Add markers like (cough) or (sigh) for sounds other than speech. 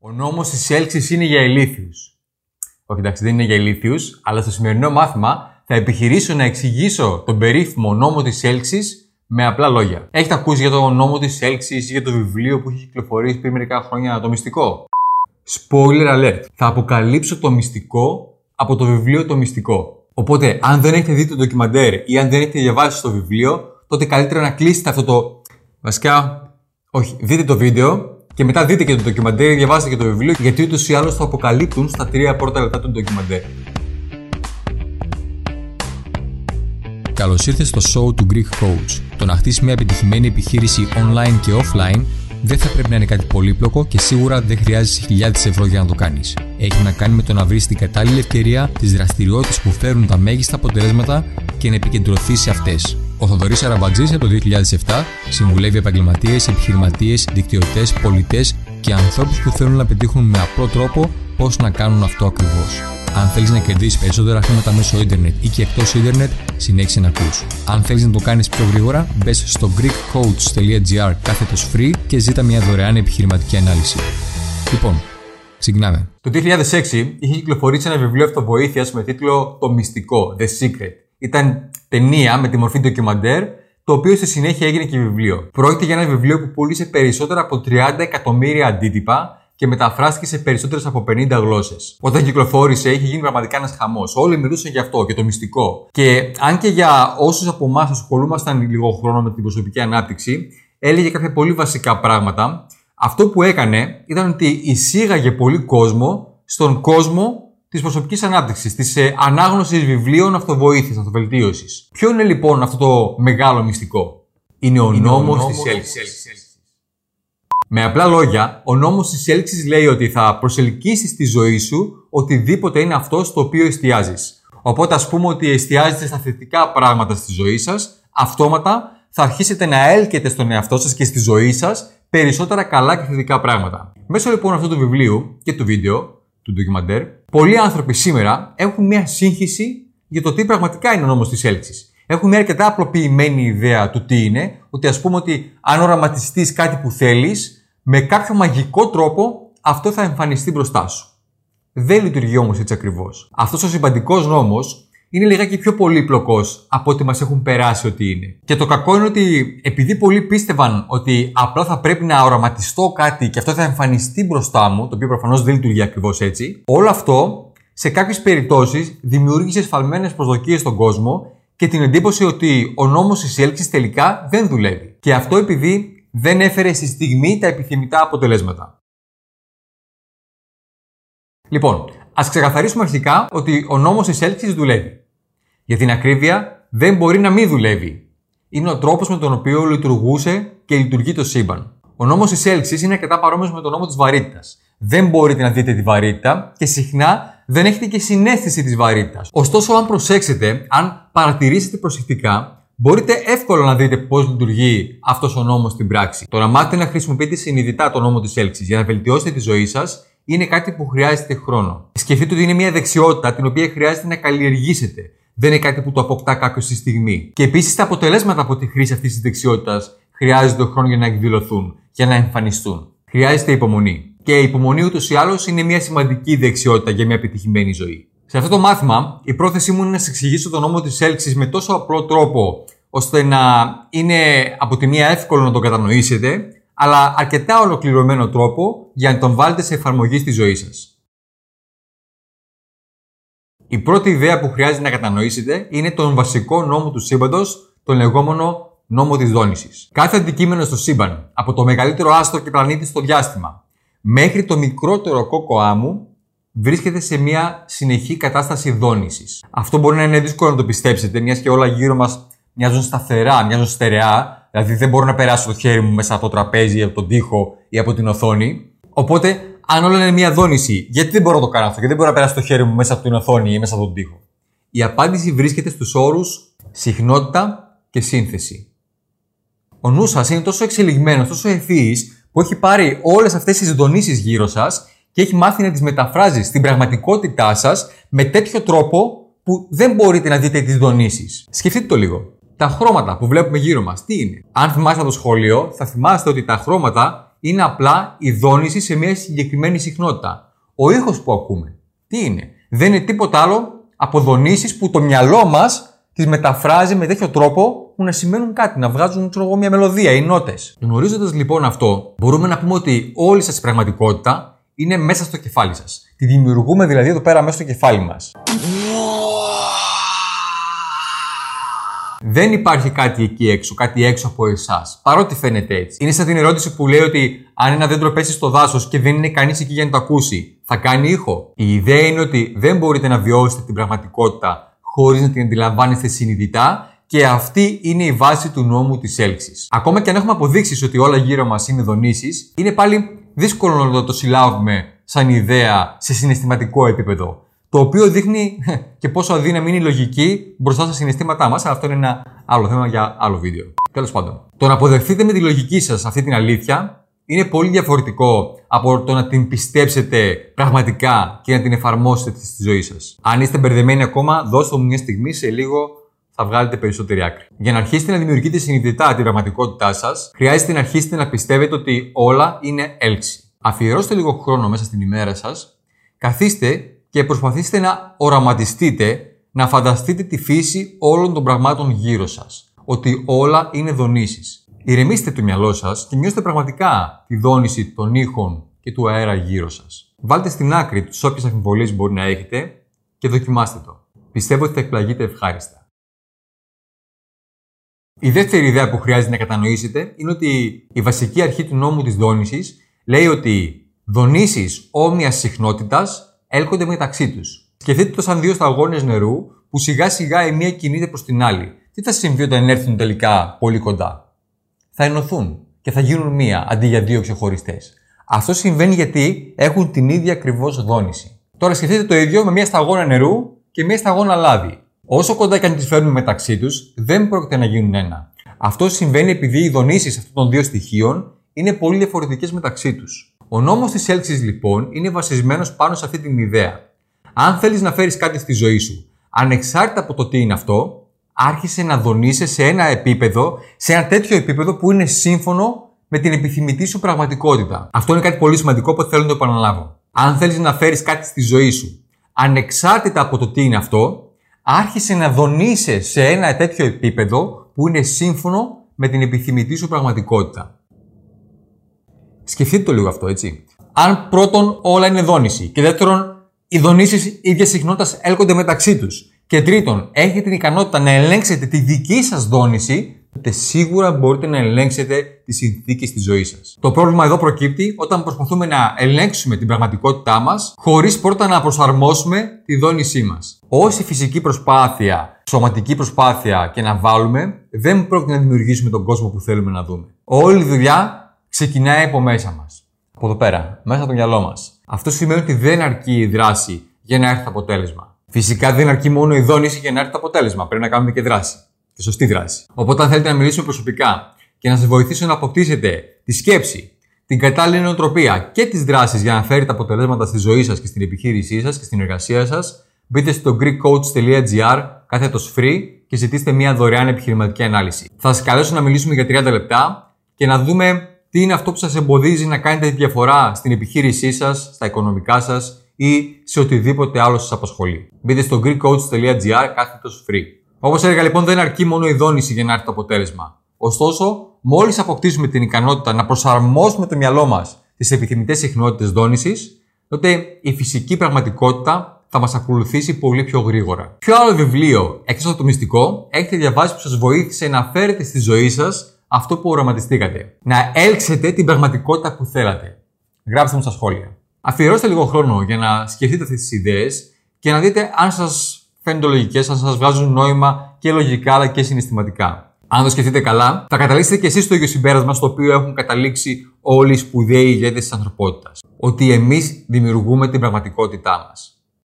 Ο νόμος της έλξης είναι για ηλίθιους. Όχι, εντάξει, δεν είναι για ηλίθιους, αλλά στο σημερινό μάθημα θα επιχειρήσω να εξηγήσω τον περίφημο νόμο της έλξης με απλά λόγια. Έχετε ακούσει για τον νόμο της έλξης ή για το βιβλίο που έχει κυκλοφορήσει πριν μερικά χρόνια το μυστικό; Spoiler alert. Θα αποκαλύψω το μυστικό από το βιβλίο Το Μυστικό. Οπότε, αν δεν έχετε δει το ντοκιμαντέρ ή αν δεν έχετε διαβάσει το βιβλίο, τότε καλύτερα να κλείσετε αυτό το. Βασικά, όχι, δείτε το βίντεο και μετά δείτε και το ντοκιμαντέρ, διαβάστε και το βιβλίο, γιατί ούτως ή άλλως το αποκαλύπτουν στα τρία πρώτα λεπτά του ντοκιμαντέρ. Καλώς ήρθες στο show του Greek Coach. Το να χτίσει μια επιτυχημένη επιχείρηση online και offline δεν θα πρέπει να είναι κάτι πολύπλοκο και σίγουρα δεν χρειάζεσαι χιλιάδες ευρώ για να το κάνεις. Έχει να κάνει με το να βρεις την κατάλληλη ευκαιρία, τις δραστηριότητες που φέρουν τα μέγιστα αποτελέσματα και να επικεντρωθείς σε αυτές. Ο Θοδωρής Αραμπατζής από το 2007 συμβουλεύει επαγγελματίες, επιχειρηματίες, δικτυωτές, πολιτές και ανθρώπους που θέλουν να πετύχουν με απλό τρόπο πώς να κάνουν αυτό ακριβώς. Αν θέλεις να κερδίσεις περισσότερα χρήματα μέσω ίντερνετ ή και εκτός ίντερνετ, συνέχισε να ακούς. Αν θέλεις να το κάνεις πιο γρήγορα, μπες στο greekcoach.gr κάθετος free και ζήτα μια δωρεάν επιχειρηματική ανάλυση. Λοιπόν, ξεκινάμε. Το 2006 είχε κυκλοφορήσει ένα βιβλίο αυτοβοήθειας με τίτλο Το Μυστικό, The Secret. Ήταν ταινία με τη μορφή ντοκιμαντέρ, το οποίο στη συνέχεια έγινε και βιβλίο. Πρόκειται για ένα βιβλίο που πούλησε περισσότερα από 30 εκατομμύρια αντίτυπα και μεταφράστηκε σε περισσότερες από 50 γλώσσες. Όταν κυκλοφόρησε, είχε γίνει πραγματικά ένας χαμός. Όλοι μιλούσαν για αυτό και το μυστικό. Και αν και για όσους από εμάς ασχολούμασταν λίγο χρόνο με την προσωπική ανάπτυξη, έλεγε κάποια πολύ βασικά πράγματα. Αυτό που έκανε ήταν ότι εισήγαγε πολύ κόσμο στον κόσμο της προσωπικής ανάπτυξης, της ε, ανάγνωσης βιβλίων αυτοβοήθειας, αυτοβελτίωσης. Ποιο είναι λοιπόν αυτό το μεγάλο μυστικό, Είναι ο νόμος της έλξης. Με απλά λόγια, ο νόμος της έλξης λέει ότι θα προσελκύσεις στη ζωή σου οτιδήποτε είναι αυτό στο οποίο εστιάζεις. Οπότε, ας πούμε ότι εστιάζετε στα θετικά πράγματα στη ζωή σας, αυτόματα θα αρχίσετε να έλκετε στον εαυτό σας και στη ζωή σας περισσότερα καλά και θετικά πράγματα. Μέσω λοιπόν αυτού του βιβλίου και του βίντεο, του ντοκιμαντέρ, πολλοί άνθρωποι σήμερα έχουν μια σύγχυση για το τι πραγματικά είναι ο νόμος της έλξης. Έχουν μια αρκετά απλοποιημένη ιδέα του τι είναι, ότι ας πούμε ότι αν οραματιστείς κάτι που θέλεις, με κάποιο μαγικό τρόπο αυτό θα εμφανιστεί μπροστά σου. Δεν λειτουργεί όμως έτσι ακριβώς. Αυτός ο συμπαντικός νόμος είναι λιγάκι πιο πολύπλοκος από ό,τι μας έχουν περάσει ότι είναι. Και το κακό είναι ότι επειδή πολλοί πίστευαν ότι απλά θα πρέπει να οραματιστώ κάτι και αυτό θα εμφανιστεί μπροστά μου, το οποίο προφανώς δεν λειτουργεί ακριβώς έτσι, όλο αυτό σε κάποιες περιπτώσεις δημιούργησε σφαλμένε προσδοκίες στον κόσμο και την εντύπωση ότι ο νόμος της έλξης τελικά δεν δουλεύει. Και αυτό επειδή δεν έφερε στη στιγμή τα επιθυμητά αποτελέσματα. Λοιπόν, ας ξεκαθαρίσουμε αρχικά ότι ο νόμος της έλξης δουλεύει. Για την ακρίβεια, δεν μπορεί να μην δουλεύει. Είναι ο τρόπος με τον οποίο λειτουργούσε και λειτουργεί το σύμπαν. Ο νόμος της έλξης είναι αρκετά παρόμοιος με τον νόμο της βαρύτητας. Δεν μπορείτε να δείτε τη βαρύτητα και συχνά δεν έχετε και συνέστηση της βαρύτητας. Ωστόσο, αν προσέξετε, αν παρατηρήσετε προσεκτικά, μπορείτε εύκολα να δείτε πώς λειτουργεί αυτός ο νόμος στην πράξη. Το να μάθετε να χρησιμοποιείτε συνειδητά το νόμο της έλξης για να βελτιώσετε τη ζωή σας είναι κάτι που χρειάζεται χρόνο. Σκεφτείτε ότι είναι μια δεξιότητα την οποία χρειάζεται να καλλιεργήσετε. Δεν είναι κάτι που το αποκτά κάποιος στη στιγμή. Και επίσης τα αποτελέσματα από τη χρήση αυτής της δεξιότητας χρειάζεται χρόνο για να εκδηλωθούν, για να εμφανιστούν. Χρειάζεται υπομονή. Και η υπομονή ούτως ή άλλως είναι μια σημαντική δεξιότητα για μια επιτυχημένη ζωή. Σε αυτό το μάθημα, η πρόθεσή μου είναι να σας εξηγήσω τον νόμο της έλξης με τόσο απλό τρόπο, ώστε να είναι από τη μία εύκολο να τον κατανοήσετε, αλλά αρκετά ολοκληρωμένο τρόπο για να τον βάλετε σε εφαρμογή στη ζωή σας. Η πρώτη ιδέα που χρειάζεται να κατανοήσετε είναι τον βασικό νόμο του σύμπαντος, τον λεγόμενο νόμο της δόνησης. Κάθε αντικείμενο στο σύμπαν, από το μεγαλύτερο άστρο και πλανήτη στο διάστημα, μέχρι το μικρότερο κόκο άμμου, βρίσκεται σε μια συνεχή κατάσταση δόνησης. Αυτό μπορεί να είναι δύσκολο να το πιστέψετε, μιας και όλα γύρω μας μοιάζουν σταθερά, μοιάζουν στερεά. Δηλαδή δεν μπορώ να περάσω το χέρι μου μέσα από το τραπέζι, από τον τοίχο ή από την οθόνη. Οπότε, αν όλα είναι μια δόνηση, γιατί δεν μπορώ να το κάνω αυτό, γιατί δεν μπορώ να περάσω το χέρι μου μέσα από την οθόνη ή μέσα από τον τοίχο; Η απάντηση βρίσκεται στους όρους συχνότητα και σύνθεση. Ο νους σας είναι τόσο εξελιγμένος, τόσο ευθύης, που έχει πάρει όλες αυτές τις δονήσει γύρω σας και έχει μάθει να τις μεταφράζει στην πραγματικότητά σας με τέτοιο τρόπο που δεν μπορείτε να δείτε τις δονήσεις. Σκεφτείτε το λίγο. Τα χρώματα που βλέπουμε γύρω μας, τι είναι; Αν θυμάστε το σχολείο, θα θυμάστε ότι τα χρώματα είναι απλά η δόνηση σε μια συγκεκριμένη συχνότητα. Ο ήχος που ακούμε. Τι είναι; Δεν είναι τίποτα άλλο από δονήσεις που το μυαλό μας τις μεταφράζει με τέτοιο τρόπο που να σημαίνουν κάτι, να βγάζουν ξέρω, μια μελωδία ή νότες. Γνωρίζοντας λοιπόν αυτό, μπορούμε να πούμε ότι όλη σας η πραγματικότητα είναι μέσα στο κεφάλι σας. Τη δημιουργούμε δηλαδή εδώ πέρα μέσα στο κεφάλι μας. Δεν υπάρχει κάτι εκεί έξω, κάτι έξω από εσάς. Παρότι φαίνεται έτσι. Είναι σαν την ερώτηση που λέει ότι αν ένα δέντρο πέσει στο δάσος και δεν είναι κανείς εκεί για να το ακούσει, θα κάνει ήχο. Η ιδέα είναι ότι δεν μπορείτε να βιώσετε την πραγματικότητα χωρίς να την αντιλαμβάνεστε συνειδητά και αυτή είναι η βάση του νόμου της έλξης. Ακόμα και αν έχουμε αποδείξει ότι όλα γύρω μας είναι δονήσεις, είναι πάλι δύσκολο να το συλλάβουμε σαν ιδέα σε συναισθηματικό επίπεδο. Το οποίο δείχνει (laughs) και πόσο αδύναμη είναι η λογική μπροστά στα συναισθήματά μας, αλλά αυτό είναι ένα άλλο θέμα για άλλο βίντεο. Τέλος πάντων, το να αποδεχτείτε με τη λογική σας αυτή την αλήθεια είναι πολύ διαφορετικό από το να την πιστέψετε πραγματικά και να την εφαρμόσετε στη ζωή σας. Αν είστε μπερδεμένοι ακόμα, δώστε μου μια στιγμή, σε λίγο θα βγάλετε περισσότερη άκρη. Για να αρχίσετε να δημιουργείτε συνειδητά την πραγματικότητά σας, χρειάζεται να αρχίσετε να πιστεύετε ότι όλα είναι έλξη. Αφιερώστε λίγο χρόνο μέσα στην ημέρα σας, καθίστε και προσπαθήστε να οραματιστείτε, να φανταστείτε τη φύση όλων των πραγμάτων γύρω σας. Ότι όλα είναι δονήσεις. Ηρεμήστε το μυαλό σας και νιώστε πραγματικά τη δόνηση των ήχων και του αέρα γύρω σας. Βάλτε στην άκρη τις όποιες αμφιβολίες μπορεί να έχετε και δοκιμάστε το. Πιστεύω ότι θα εκπλαγείτε ευχάριστα. Η δεύτερη ιδέα που χρειάζεται να κατανοήσετε είναι ότι η βασική αρχή του νόμου της δόνησης λέει ότι δονήσεις όμοιας συχνότητας έλκονται μεταξύ τους. Σκεφτείτε το σαν δύο σταγόνες νερού που σιγά σιγά η μία κινείται προς την άλλη. Τι θα συμβεί όταν έρθουν τελικά πολύ κοντά; Θα ενωθούν και θα γίνουν μία αντί για δύο ξεχωριστές. Αυτό συμβαίνει γιατί έχουν την ίδια ακριβώς δόνηση. Τώρα σκεφτείτε το ίδιο με μία σταγόνα νερού και μία σταγόνα λάδι. Όσο κοντά και αν τις φέρνουμε μεταξύ τους, δεν πρόκειται να γίνουν ένα. Αυτό συμβαίνει επειδή οι δονήσεις αυτών των δύο στοιχείων είναι πολύ διαφορετικές μεταξύ τους. Ο νόμος της έλξης λοιπόν είναι βασισμένος πάνω σε αυτή την ιδέα. Αν θέλεις να φέρεις κάτι στη ζωή σου, ανεξάρτητα από το τι είναι αυτό, άρχισε να δονείσαι σε ένα επίπεδο, σε ένα τέτοιο επίπεδο που είναι σύμφωνο με την επιθυμητή σου πραγματικότητα. Αυτό είναι κάτι πολύ σημαντικό που θέλω να το επαναλάβω. Αν θέλεις να φέρεις κάτι στη ζωή σου, ανεξάρτητα από το τι είναι αυτό, άρχισε να δονείσαι σε ένα τέτοιο επίπεδο που είναι σύμφωνο με την επιθυμητή σου πραγματικότητα. Σκεφτείτε το λίγο αυτό, έτσι. Αν πρώτον όλα είναι δόνηση και δεύτερον οι δονήσεις ίδιας συχνότητας έλκονται μεταξύ τους και τρίτον έχετε την ικανότητα να ελέγξετε τη δική σας δόνηση, τότε σίγουρα μπορείτε να ελέγξετε τις συνθήκες της ζωής σας. Το πρόβλημα εδώ προκύπτει όταν προσπαθούμε να ελέγξουμε την πραγματικότητά μας χωρίς πρώτα να προσαρμόσουμε τη δόνησή μας. Όση φυσική προσπάθεια, σωματική προσπάθεια και να βάλουμε, δεν πρόκειται να δημιουργήσουμε τον κόσμο που θέλουμε να δούμε. Όλη η δουλειά ξεκινάει από μέσα μας. Από εδώ πέρα, μέσα από το μυαλό μας. Αυτό σημαίνει ότι δεν αρκεί η δράση για να έρθει το αποτέλεσμα. Φυσικά δεν αρκεί μόνο η δόνηση για να έρθει το αποτέλεσμα. Πρέπει να κάνουμε και δράση. Και σωστή δράση. Οπότε, αν θέλετε να μιλήσουμε προσωπικά και να σας βοηθήσω να αποκτήσετε τη σκέψη, την κατάλληλη νοοτροπία και τις δράσεις για να φέρετε αποτελέσματα στη ζωή σας και στην επιχείρησή σας και στην εργασία σας, μπείτε στο greekcoach.gr κάθετο free και ζητήστε μια δωρεάν επιχειρηματική ανάλυση. Θα σας καλέσω να μιλήσουμε για 30 λεπτά και να δούμε τι είναι αυτό που σας εμποδίζει να κάνετε τη διαφορά στην επιχείρησή σας, στα οικονομικά σας ή σε οτιδήποτε άλλο σας απασχολεί. Μπείτε στο greekcoach.gr κάθετος free. Όπως έλεγα λοιπόν δεν αρκεί μόνο η δόνηση για να έρθει το αποτέλεσμα. Ωστόσο, μόλις αποκτήσουμε την ικανότητα να προσαρμόσουμε το μυαλό μας στις επιθυμητές συχνότητες δόνησης, τότε η φυσική πραγματικότητα θα μας ακολουθήσει πολύ πιο γρήγορα. Ποιο άλλο βιβλίο, εκτός από το μυστικό, έχετε διαβάσει που σας βοήθησε να φέρετε στη ζωή σας αυτό που οραματιστήκατε. Να έλξετε την πραγματικότητα που θέλατε. Γράψτε μου στα σχόλια. Αφιερώστε λίγο χρόνο για να σκεφτείτε αυτές τις ιδέες και να δείτε αν σας φαίνονται λογικές, αν σας βγάζουν νόημα και λογικά αλλά και συναισθηματικά. Αν το σκεφτείτε καλά, θα καταλήξετε και εσείς στο ίδιο συμπέρασμα στο οποίο έχουν καταλήξει όλοι οι σπουδαίοι ηγέτες της ανθρωπότητας. Ότι εμείς δημιουργούμε την πραγματικότητά μας.